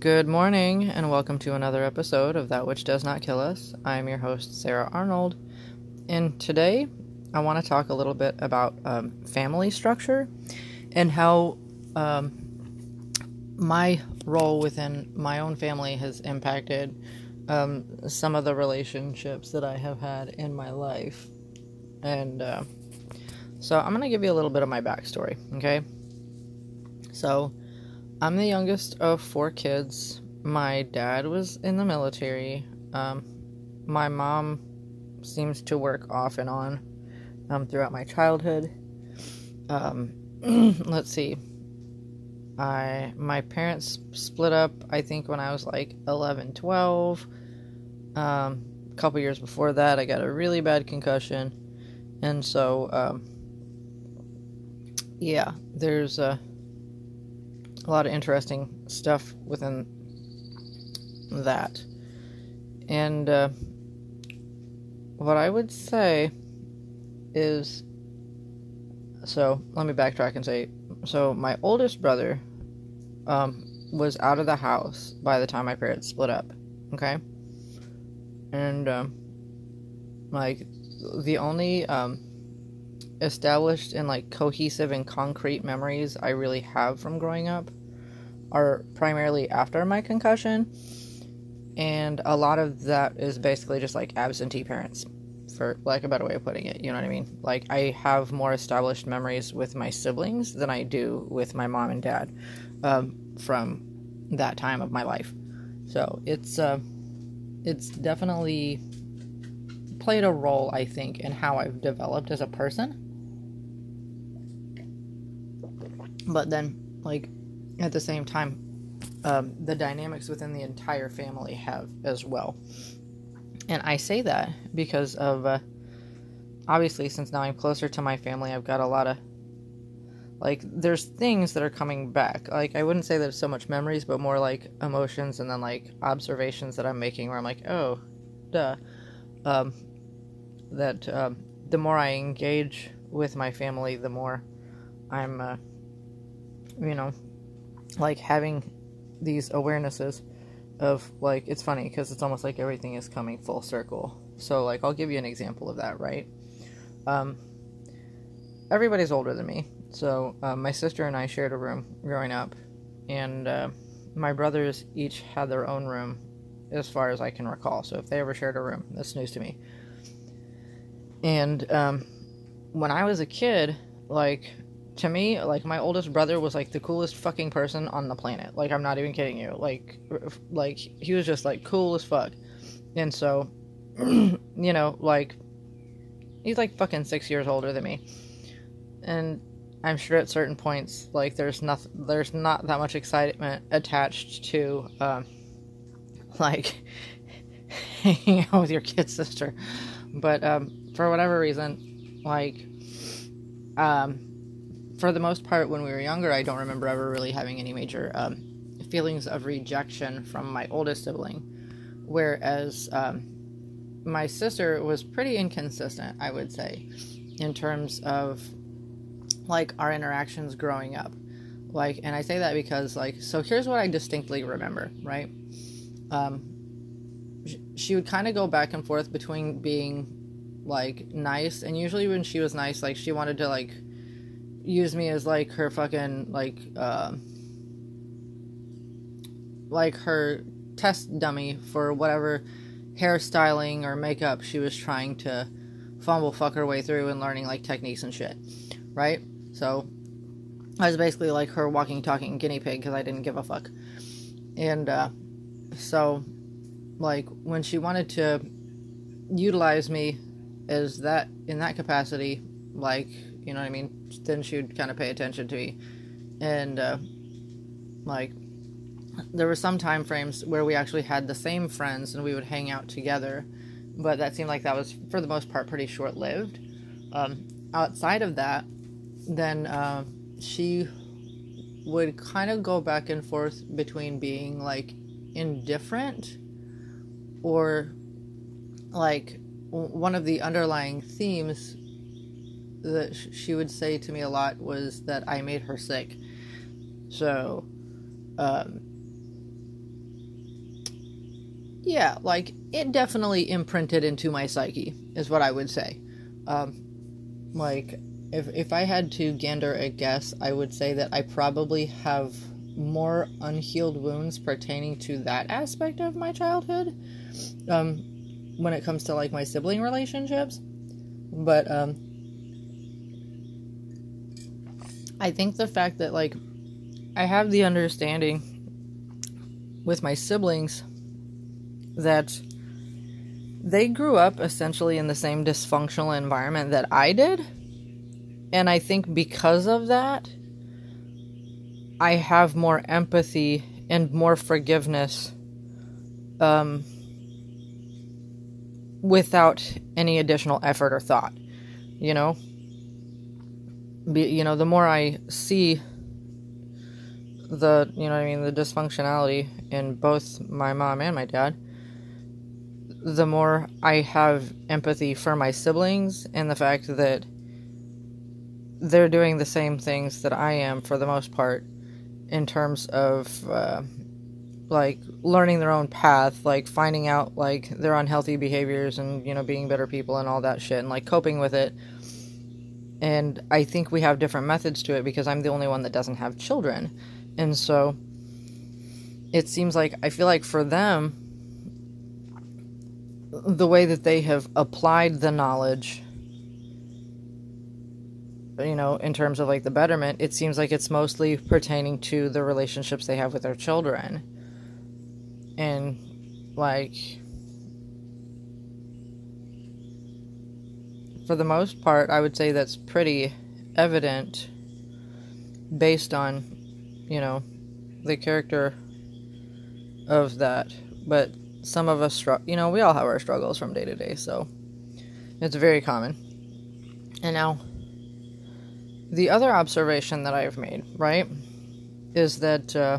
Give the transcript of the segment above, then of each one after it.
Good morning, and welcome to another episode of That Which Does Not Kill Us. I'm your host, Sarah Arnold, and today I want to talk a little bit about um, family structure and how um, my role within my own family has impacted um, some of the relationships that I have had in my life. And uh, so I'm going to give you a little bit of my backstory, okay? So, I'm the youngest of four kids. My dad was in the military. Um, my mom seems to work off and on um, throughout my childhood. Um, let's see. I my parents split up. I think when I was like 11, 12. Um, a couple years before that, I got a really bad concussion, and so um, yeah, there's a a lot of interesting stuff within that. And uh, what I would say is so let me backtrack and say so my oldest brother um, was out of the house by the time my parents split up okay and um, like the only um, established and like cohesive and concrete memories I really have from growing up are primarily after my concussion. And a lot of that is basically just like absentee parents, for like a better way of putting it. You know what I mean? Like, I have more established memories with my siblings than I do with my mom and dad um, from that time of my life. So it's, uh, it's definitely played a role, I think, in how I've developed as a person. But then, like, at the same time, um, the dynamics within the entire family have as well. And I say that because of, uh, obviously, since now I'm closer to my family, I've got a lot of, like, there's things that are coming back. Like, I wouldn't say there's so much memories, but more like emotions and then, like, observations that I'm making where I'm like, oh, duh. Um, that um, the more I engage with my family, the more I'm, uh, you know, like having these awarenesses of like it's funny because it's almost like everything is coming full circle. So like I'll give you an example of that, right? Um, everybody's older than me, so uh, my sister and I shared a room growing up, and uh, my brothers each had their own room, as far as I can recall. So if they ever shared a room, that's news to me. And um, when I was a kid, like to me, like my oldest brother was like the coolest fucking person on the planet. Like I'm not even kidding you. Like like he was just like cool as fuck. And so you know, like he's like fucking 6 years older than me. And I'm sure at certain points like there's not there's not that much excitement attached to um like hanging out with your kid sister. But um for whatever reason, like um for the most part, when we were younger, I don't remember ever really having any major um, feelings of rejection from my oldest sibling. Whereas um, my sister was pretty inconsistent, I would say, in terms of like our interactions growing up. Like, and I say that because, like, so here's what I distinctly remember, right? Um, she would kind of go back and forth between being like nice, and usually when she was nice, like, she wanted to, like, use me as like her fucking like uh, like her test dummy for whatever hairstyling or makeup she was trying to fumble fuck her way through and learning like techniques and shit right? So i was basically like her walking talking guinea pig because i didn't give a fuck. And uh, so like when she wanted to utilize me as that in that capacity like you know what I mean? Then she would kind of pay attention to me. And, uh, like, there were some time frames where we actually had the same friends and we would hang out together. But that seemed like that was, for the most part, pretty short lived. Um, outside of that, then uh, she would kind of go back and forth between being like indifferent or like one of the underlying themes that she would say to me a lot was that I made her sick. So, um, yeah, like it definitely imprinted into my psyche, is what I would say. Um, like, if if I had to gander a guess, I would say that I probably have more unhealed wounds pertaining to that aspect of my childhood. Um, when it comes to like my sibling relationships, but um, I think the fact that like I have the understanding with my siblings that they grew up essentially in the same dysfunctional environment that I did. And I think because of that, I have more empathy and more forgiveness um, without any additional effort or thought. You know? Be, you know, the more I see the, you know I mean, the dysfunctionality in both my mom and my dad, the more I have empathy for my siblings and the fact that they're doing the same things that I am for the most part in terms of uh, like learning their own path, like finding out like their unhealthy behaviors and you know being better people and all that shit and like coping with it. And I think we have different methods to it because I'm the only one that doesn't have children. And so it seems like I feel like for them the way that they have applied the knowledge you know in terms of like the betterment it seems like it's mostly pertaining to the relationships they have with their children and like for the most part i would say that's pretty evident based on you know the character of that but some of us. You know, we all have our struggles from day to day, so it's very common. And now, the other observation that I've made, right, is that uh,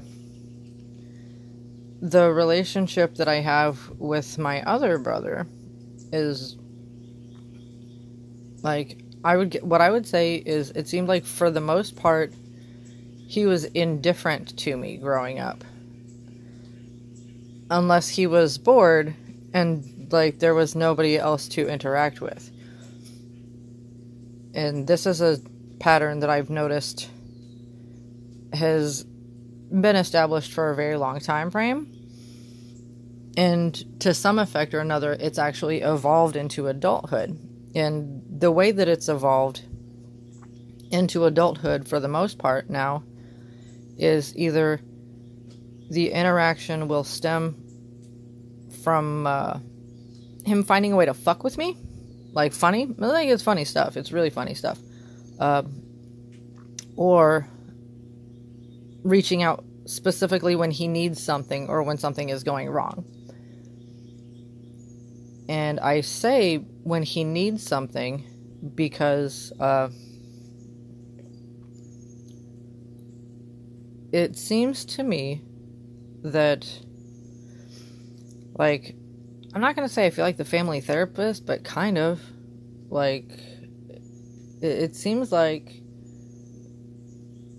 the relationship that I have with my other brother is like I would get what I would say is it seemed like for the most part he was indifferent to me growing up unless he was bored and like there was nobody else to interact with. And this is a pattern that I've noticed has been established for a very long time frame. And to some effect or another, it's actually evolved into adulthood. And the way that it's evolved into adulthood for the most part now is either the interaction will stem from uh, him finding a way to fuck with me, like funny. Think it's funny stuff. It's really funny stuff. Uh, or reaching out specifically when he needs something or when something is going wrong. And I say when he needs something because uh, it seems to me that like I'm not gonna say I feel like the family therapist, but kind of like it, it seems like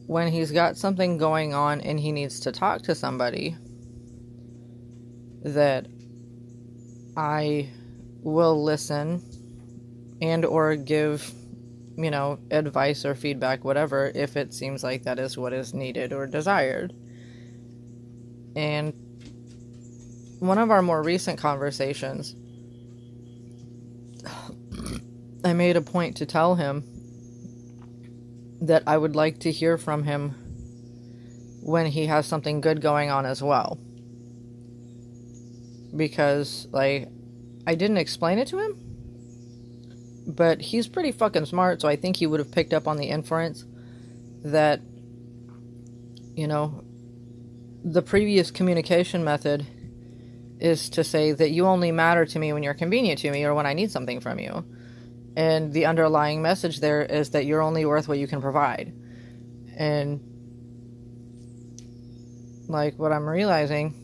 when he's got something going on and he needs to talk to somebody that I will listen and or give you know advice or feedback whatever if it seems like that is what is needed or desired and one of our more recent conversations, I made a point to tell him that I would like to hear from him when he has something good going on as well. Because, like, I didn't explain it to him, but he's pretty fucking smart, so I think he would have picked up on the inference that, you know, the previous communication method is to say that you only matter to me when you're convenient to me or when I need something from you. And the underlying message there is that you're only worth what you can provide. And like what I'm realizing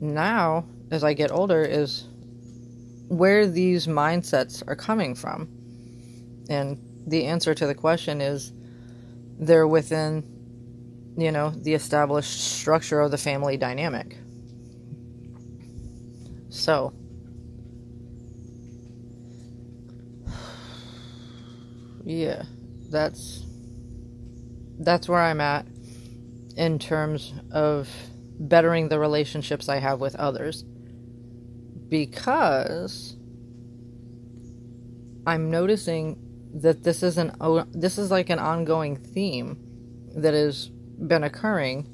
now as I get older is where these mindsets are coming from. And the answer to the question is they're within, you know, the established structure of the family dynamic. So, yeah, that's that's where I'm at in terms of bettering the relationships I have with others because I'm noticing that this is an this is like an ongoing theme that has been occurring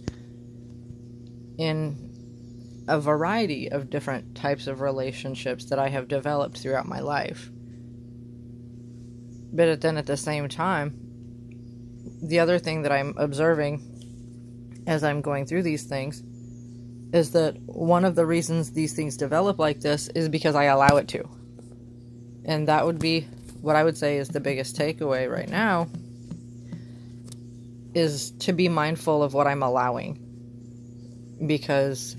in a variety of different types of relationships that I have developed throughout my life. But then at the same time, the other thing that I'm observing as I'm going through these things is that one of the reasons these things develop like this is because I allow it to. And that would be what I would say is the biggest takeaway right now is to be mindful of what I'm allowing. Because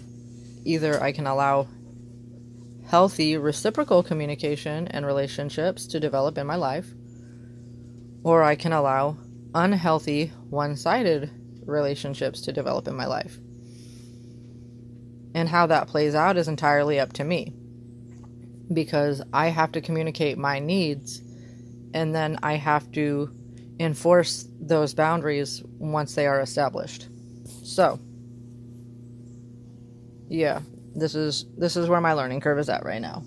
either I can allow healthy reciprocal communication and relationships to develop in my life, or I can allow unhealthy one sided relationships to develop in my life. And how that plays out is entirely up to me because I have to communicate my needs and then I have to enforce those boundaries once they are established. So, yeah, this is this is where my learning curve is at right now.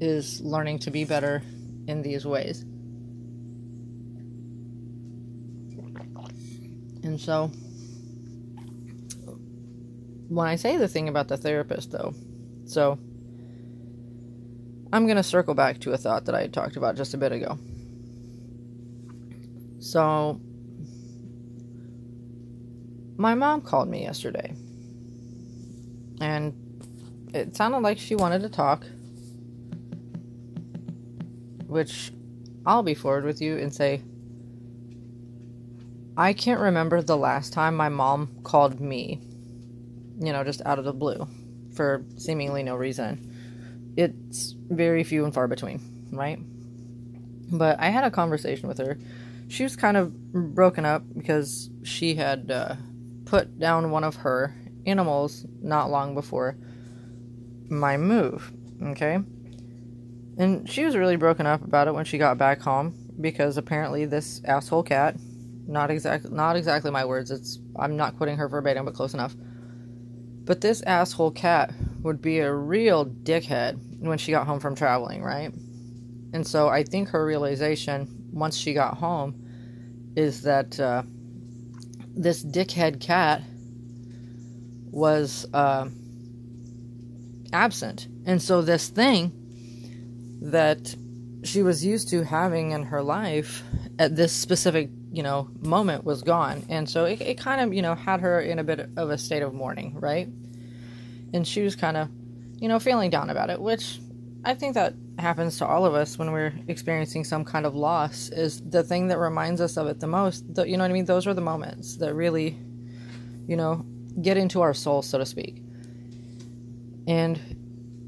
Is learning to be better in these ways. And so when I say the thing about the therapist though, so I'm going to circle back to a thought that I had talked about just a bit ago. So, my mom called me yesterday, and it sounded like she wanted to talk, which I'll be forward with you and say, I can't remember the last time my mom called me, you know, just out of the blue for seemingly no reason. It's very few and far between, right? But I had a conversation with her she was kind of broken up because she had uh, put down one of her animals not long before my move. Okay? And she was really broken up about it when she got back home because apparently this asshole cat, not exactly not exactly my words, it's I'm not quoting her verbatim but close enough. But this asshole cat would be a real dickhead when she got home from traveling, right? And so I think her realization once she got home is that uh, this dickhead cat was uh, absent. And so this thing that she was used to having in her life at this specific, you know, moment was gone. And so it, it kind of, you know, had her in a bit of a state of mourning, right? And she was kind of, you know, feeling down about it, which I think that happens to all of us when we're experiencing some kind of loss is the thing that reminds us of it the most. The, you know what I mean? Those are the moments that really, you know, get into our soul, so to speak. And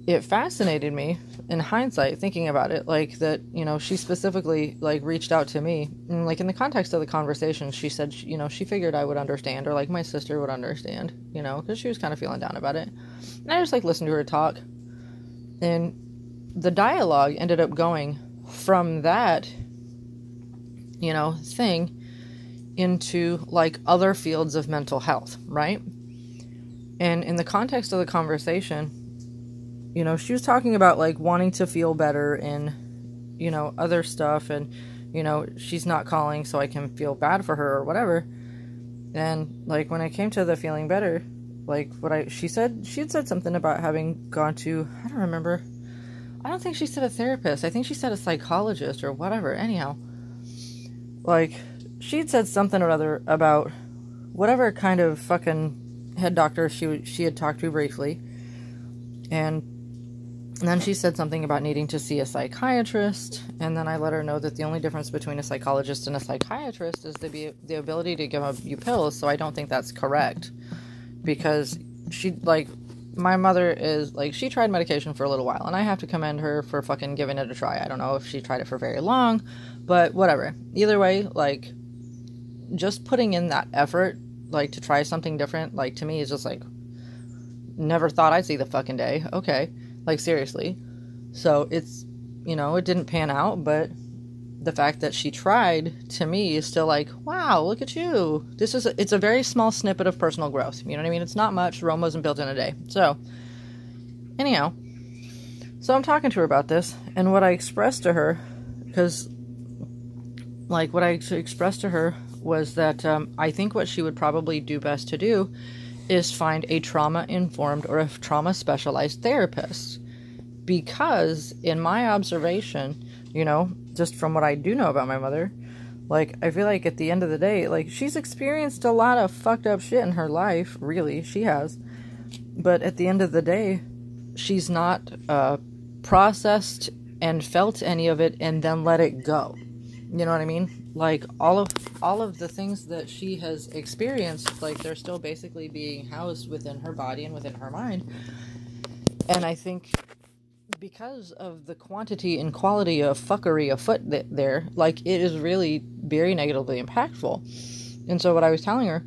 it fascinated me in hindsight thinking about it like that you know she specifically like reached out to me. And like in the context of the conversation she said she, you know she figured i would understand or like my sister would understand you know because she was kind of feeling down about it. And i just like listened to her talk. And the dialogue ended up going from that, you know, thing into like other fields of mental health, right? And in the context of the conversation, you know, she was talking about like wanting to feel better in, you know, other stuff and, you know, she's not calling so I can feel bad for her or whatever. And like when I came to the feeling better, like what I she said she had said something about having gone to I don't remember I don't think she said a therapist. I think she said a psychologist or whatever. Anyhow, like she'd said something or other about whatever kind of fucking head doctor she she had talked to briefly, and, and then she said something about needing to see a psychiatrist. And then I let her know that the only difference between a psychologist and a psychiatrist is the the ability to give you pills. So I don't think that's correct. Because she like my mother is like she tried medication for a little while. And i have to commend her for fucking giving it a try. I don't know if she tried it for very long. But whatever. Either way like just putting in that effort like to try something different like to me is just like never thought i'd see the fucking day. Okay Like, seriously. So it's, you know, it didn't pan out, but the fact that she tried to me is still like, wow, look at you. This is a, it's a very small snippet of personal growth. You know what I mean? It's not much. Rome wasn't built in a day. So, anyhow, so I'm talking to her about this, and what I expressed to her, because, like, what I expressed to her was that um, I think what she would probably do best to do is find a trauma informed or a trauma specialized therapist. Because, in my observation, you know, just from what I do know about my mother, like, I feel like at the end of the day, like, she's experienced a lot of fucked up shit in her life, really, she has. But at the end of the day, she's not uh, processed and felt any of it and then let it go. You know what I mean? Like all of all of the things that she has experienced, like they're still basically being housed within her body and within her mind. And I think because of the quantity and quality of fuckery afoot there, like it is really very negatively impactful. And so what I was telling her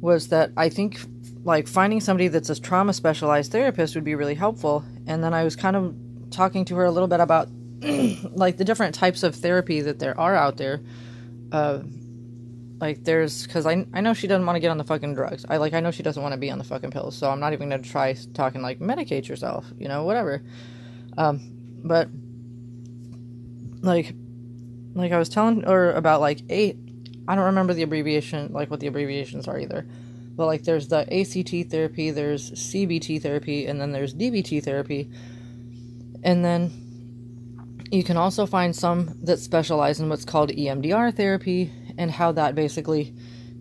was that I think like finding somebody that's a trauma specialized therapist would be really helpful. And then I was kind of talking to her a little bit about like the different types of therapy that there are out there. Uh, like there's because I I know she doesn't want to get on the fucking drugs. I like I know she doesn't want to be on the fucking pills. So I'm not even gonna try talking like medicate yourself. You know whatever. Um, but like like I was telling her about like eight. I don't remember the abbreviation like what the abbreviations are either. But like there's the ACT therapy, there's CBT therapy, and then there's DBT therapy. And then you can also find some that specialize in what's called EMDR therapy and how that basically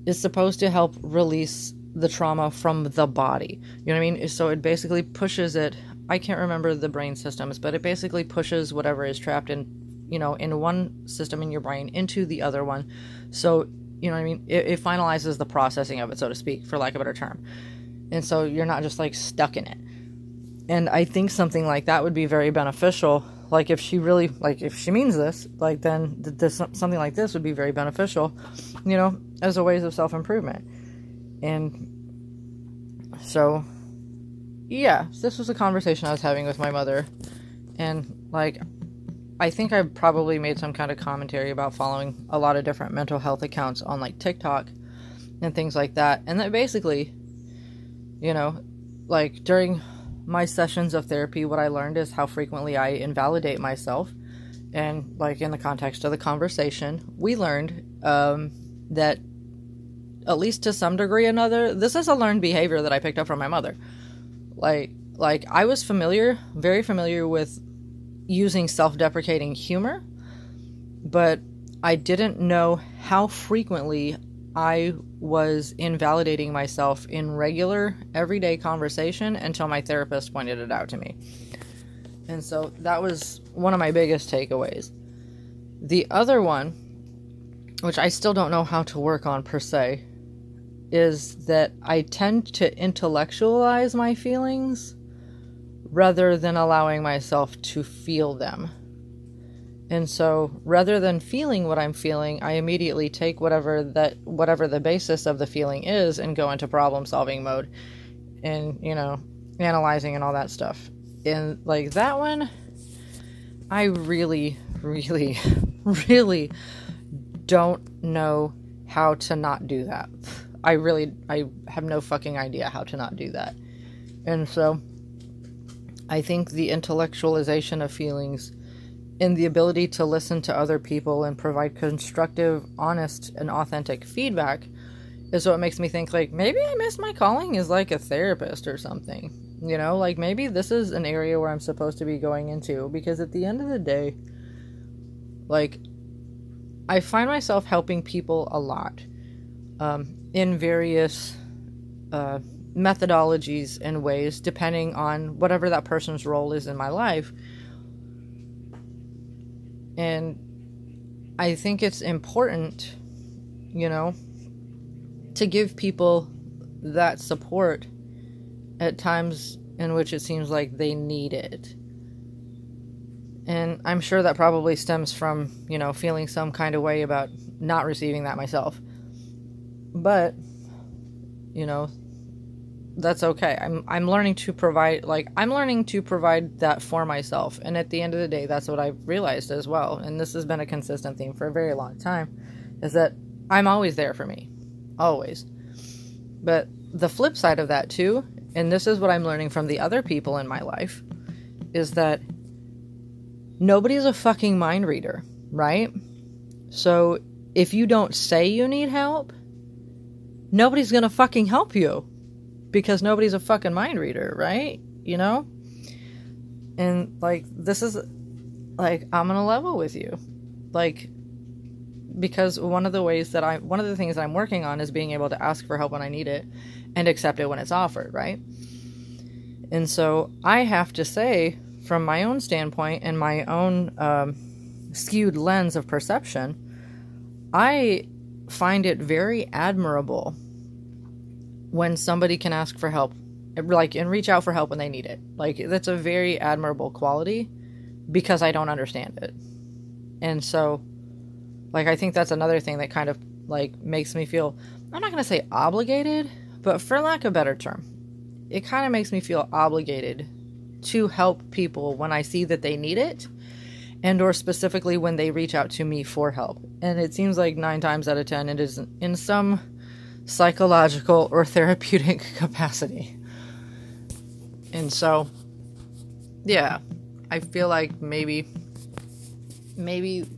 is supposed to help release the trauma from the body. You know what I mean? So it basically pushes it. I can't remember the brain systems, but it basically pushes whatever is trapped in, you know, in one system in your brain into the other one. So, you know what I mean? It, it finalizes the processing of it, so to speak, for lack of a better term. And so you're not just like stuck in it. And I think something like that would be very beneficial like if she really like if she means this like then this something like this would be very beneficial you know as a ways of self-improvement. And so yeah this was a conversation i was having with my mother. And like i think i probably made some kind of commentary about following a lot of different mental health accounts on like tiktok and things like that. And that basically you know like during my sessions of therapy, what I learned is how frequently I invalidate myself. And, like, in the context of the conversation, we learned um, that, at least to some degree or another, this is a learned behavior that I picked up from my mother. Like, like I was familiar, very familiar with using self deprecating humor, but I didn't know how frequently I was invalidating myself in regular, everyday conversation until my therapist pointed it out to me. And so that was one of my biggest takeaways. The other one, which I still don't know how to work on per se, is that I tend to intellectualize my feelings rather than allowing myself to feel them. And so rather than feeling what I'm feeling, I immediately take whatever that whatever the basis of the feeling is and go into problem solving mode and, you know, analyzing and all that stuff. And like that one I really really really don't know how to not do that. I really I have no fucking idea how to not do that. And so I think the intellectualization of feelings in the ability to listen to other people and provide constructive, honest, and authentic feedback is what makes me think like maybe I missed my calling as like a therapist or something. You know, like maybe this is an area where I'm supposed to be going into because at the end of the day, like I find myself helping people a lot um, in various uh, methodologies and ways depending on whatever that person's role is in my life and I think it's important, you know, to give people that support at times in which it seems like they need it. And I'm sure that probably stems from, you know, feeling some kind of way about not receiving that myself. But, you know, that's okay. I'm I'm learning to provide like I'm learning to provide that for myself. And at the end of the day, that's what I've realized as well. And this has been a consistent theme for a very long time is that I'm always there for me. Always. But the flip side of that too, and this is what I'm learning from the other people in my life, is that nobody's a fucking mind reader, right? So if you don't say you need help, nobody's gonna fucking help you because nobody's a fucking mind reader, right? You know? And like this is like I'm gonna level with you. Like because one of the ways that I one of the things that I'm working on is being able to ask for help when I need it and accept it when it's offered, right? And so I have to say from my own standpoint and my own um, skewed lens of perception, I find it very admirable when somebody can ask for help like and reach out for help when they need it. Like that's a very admirable quality because i don't understand it. And so like i think that's another thing that kind of like makes me feel i'm not going to say obligated but for lack of a better term it kind of makes me feel obligated to help people when i see that they need it and or specifically when they reach out to me for help. And it seems like 9 times out of 10 it is in some psychological or therapeutic capacity. And so, yeah, I feel like maybe, maybe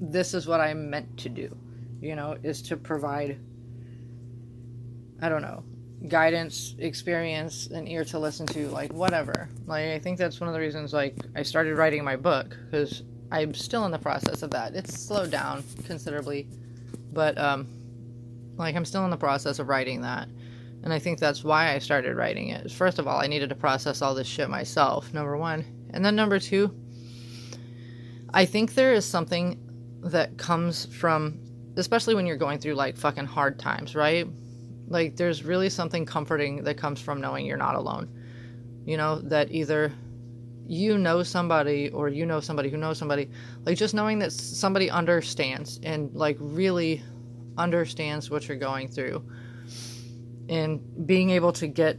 this is what I'm meant to do, you know, is to provide, I don't know, guidance, experience, an ear to listen to, like whatever. Like, I think that's one of the reasons, like, I started writing my book because I'm still in the process of that. It's slowed down considerably, but, um, like, I'm still in the process of writing that. And I think that's why I started writing it. First of all, I needed to process all this shit myself, number one. And then number two, I think there is something that comes from, especially when you're going through like fucking hard times, right? Like, there's really something comforting that comes from knowing you're not alone. You know, that either you know somebody or you know somebody who knows somebody, like just knowing that somebody understands and like really understands what you're going through. And being able to get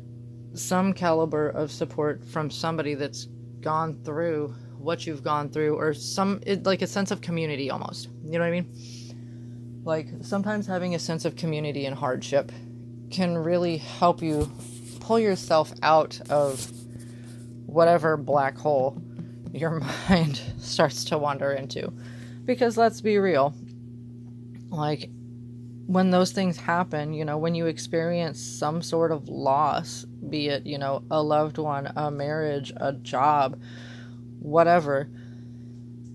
some caliber of support from somebody that's gone through what you've gone through or some it, like a sense of community almost. You know what i mean? Like sometimes having a sense of community and hardship can really help you pull yourself out of whatever black hole your mind starts to wander into. Because let's be real like when those things happen, you know, when you experience some sort of loss, be it, you know, a loved one, a marriage, a job, whatever,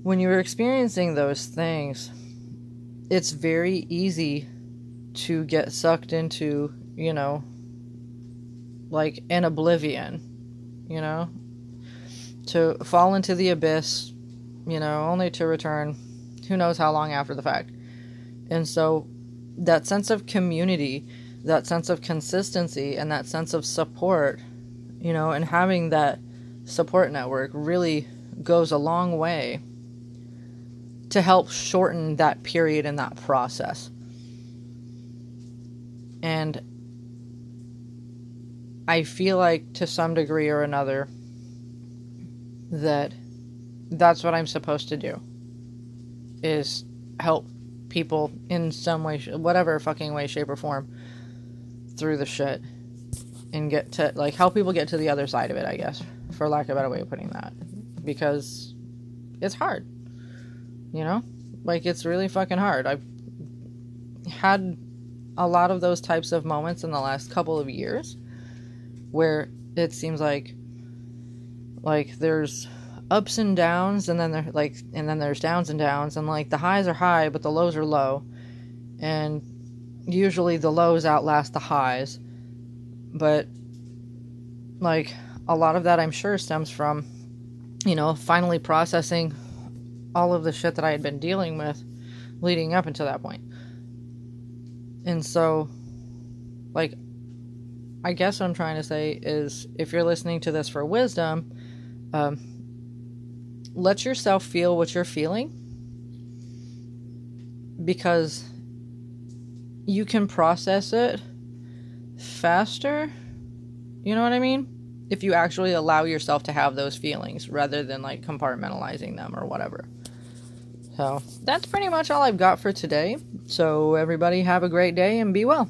when you're experiencing those things, it's very easy to get sucked into, you know, like an oblivion, you know, to fall into the abyss, you know, only to return who knows how long after the fact. And so that sense of community, that sense of consistency, and that sense of support, you know, and having that support network really goes a long way to help shorten that period and that process. And I feel like to some degree or another that that's what I'm supposed to do is help people in some way, whatever fucking way, shape, or form through the shit and get to, like, help people get to the other side of it, I guess, for lack of a better way of putting that. Because it's hard, you know? Like, it's really fucking hard. I've had a lot of those types of moments in the last couple of years where it seems like like there's ups and downs and then there like and then there's downs and downs and like the highs are high but the lows are low. And usually the lows outlast the highs. But like a lot of that i'm sure stems from you know finally processing all of the shit that i had been dealing with leading up until that point. And so like i guess what i'm trying to say is if you're listening to this for wisdom um, let yourself feel what you're feeling because you can process it faster You know what I mean? If you actually allow yourself to have those feelings rather than like compartmentalizing them or whatever. So, that's pretty much all I've got for today. So, everybody have a great day and be well.